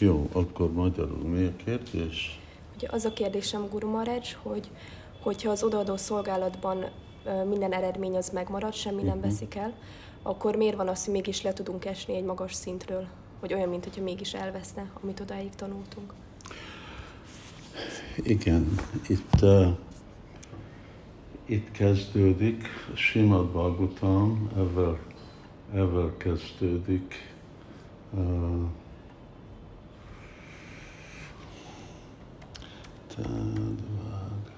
Jó, akkor magyarul mi a kérdés? Ugye az a kérdésem, Guru Maharaj, hogy hogyha az odaadó szolgálatban minden eredmény az megmarad, semmi nem Mhm. veszik el, akkor miért van az, hogy mégis le tudunk esni egy magas szintről? Hogy olyan, mintha mégis elveszne, amit odáig tanultunk. Igen, itt, uh, itt kezdődik, Simad Bhagavatam, ezzel, ezzel kezdődik. Tadvág.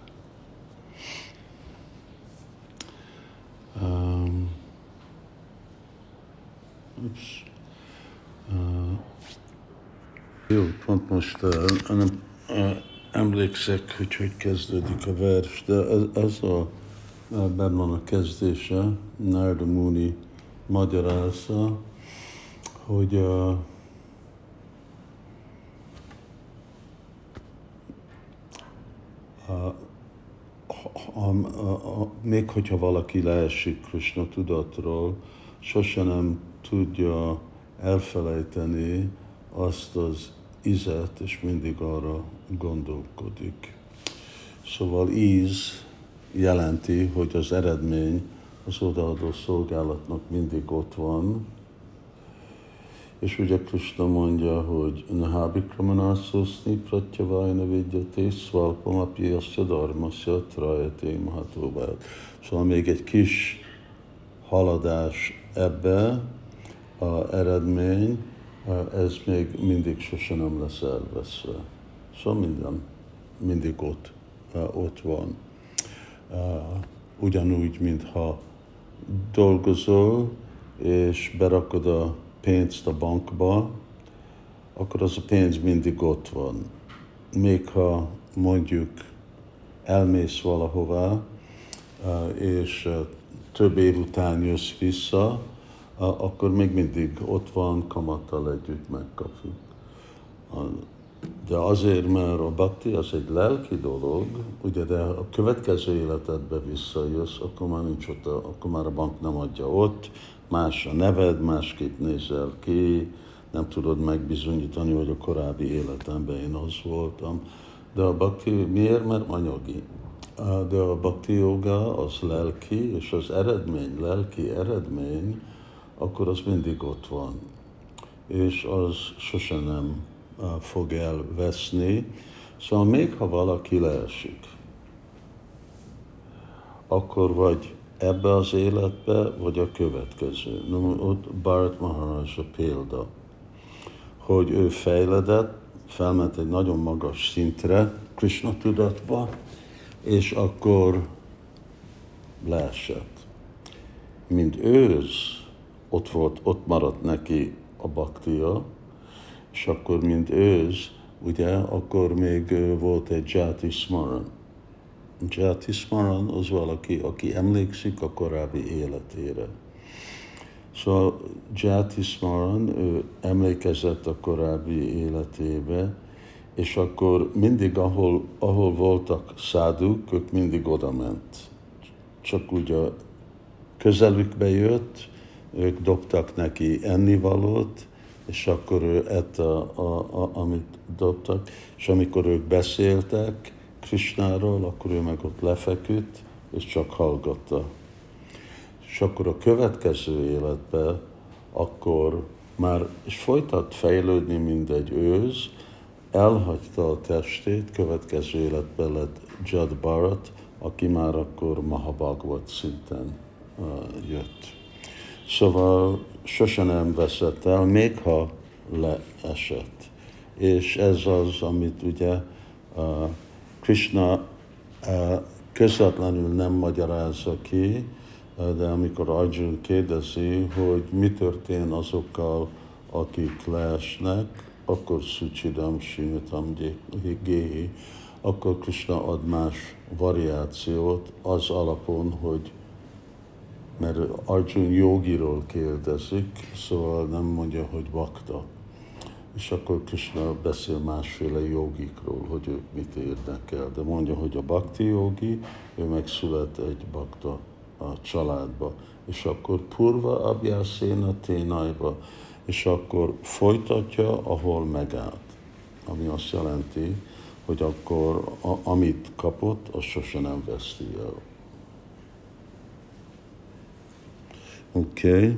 Um, ups. Uh, jó, pont most uh, nem, uh, emlékszek, hogy hogy kezdődik a vers, de az, az a, benn van a kezdése, Narda Muni magyarázza, hogy uh, a, a, még hogyha valaki leesik Krishna tudatról, sose nem tudja elfelejteni azt az ízet, és mindig arra gondolkodik. Szóval íz jelenti, hogy az eredmény az odaadó szolgálatnak mindig ott van, és ugye Krishna mondja, hogy Nahabi Kramanaszoszni Pratyavajna Vidyate Szvalpam Apjasya Dharmasya Trajate Mahatóbát. Szóval még egy kis haladás ebbe, a eredmény, ez még mindig sose nem lesz elveszve. Szóval minden, mindig ott, ott van. Ugyanúgy, mintha dolgozol, és berakod a pénzt a bankba, akkor az a pénz mindig ott van. Még ha mondjuk elmész valahová, és több év után jössz vissza, akkor még mindig ott van, kamattal együtt megkapjuk. De azért, mert a bakti az egy lelki dolog, ugye, de a következő életedbe visszajössz, akkor már nincs ott, akkor már a bank nem adja ott, más a neved, másképp nézel ki, nem tudod megbizonyítani, hogy a korábbi életemben én az voltam. De a bakti miért? Mert anyagi. De a bakti joga az lelki, és az eredmény, lelki eredmény, akkor az mindig ott van. És az sose nem fog elveszni. Szóval még ha valaki leesik, akkor vagy ebbe az életbe, vagy a következő. Na, ott Bharat Maharaj a példa, hogy ő fejledett, felment egy nagyon magas szintre, Krishna tudatba, és akkor leesett. Mint őz, ott volt, ott maradt neki a baktia, és akkor, mint őz, ugye, akkor még volt egy Jati Smaran. Jati Smaran az valaki, aki emlékszik a korábbi életére. Szóval Jati Smaran, ő emlékezett a korábbi életébe, és akkor mindig, ahol, ahol voltak száduk, ők mindig oda ment. Csak úgy a közelükbe jött, ők dobtak neki ennivalót, és akkor ő ette, a, a, a, amit dobtak, és amikor ők beszéltek Krishnáról, akkor ő meg ott lefeküdt, és csak hallgatta. És akkor a következő életben, akkor már, és folytat fejlődni, mint egy őz, elhagyta a testét, következő életben lett Jad Bharat, aki már akkor Mahabhagavad szinten uh, jött. Szóval sose nem veszett el, még ha leesett. És ez az, amit ugye uh, Krishna uh, közvetlenül nem magyarázza ki, uh, de amikor Arjun kérdezi, hogy mi történ azokkal, akik leesnek, akkor Suchidam Simitam Géhi, akkor Krishna ad más variációt az alapon, hogy mert Arjun jogiról kérdezik, szóval nem mondja, hogy bakta. És akkor Krishna beszél másféle jogikról, hogy ők mit érnek el. De mondja, hogy a bakti jogi, ő megszület egy bakta a családba. És akkor purva abjászéna ténajba, és akkor folytatja, ahol megállt. ami azt jelenti, hogy akkor a, amit kapott, az sose nem veszti el. Oké. Okay.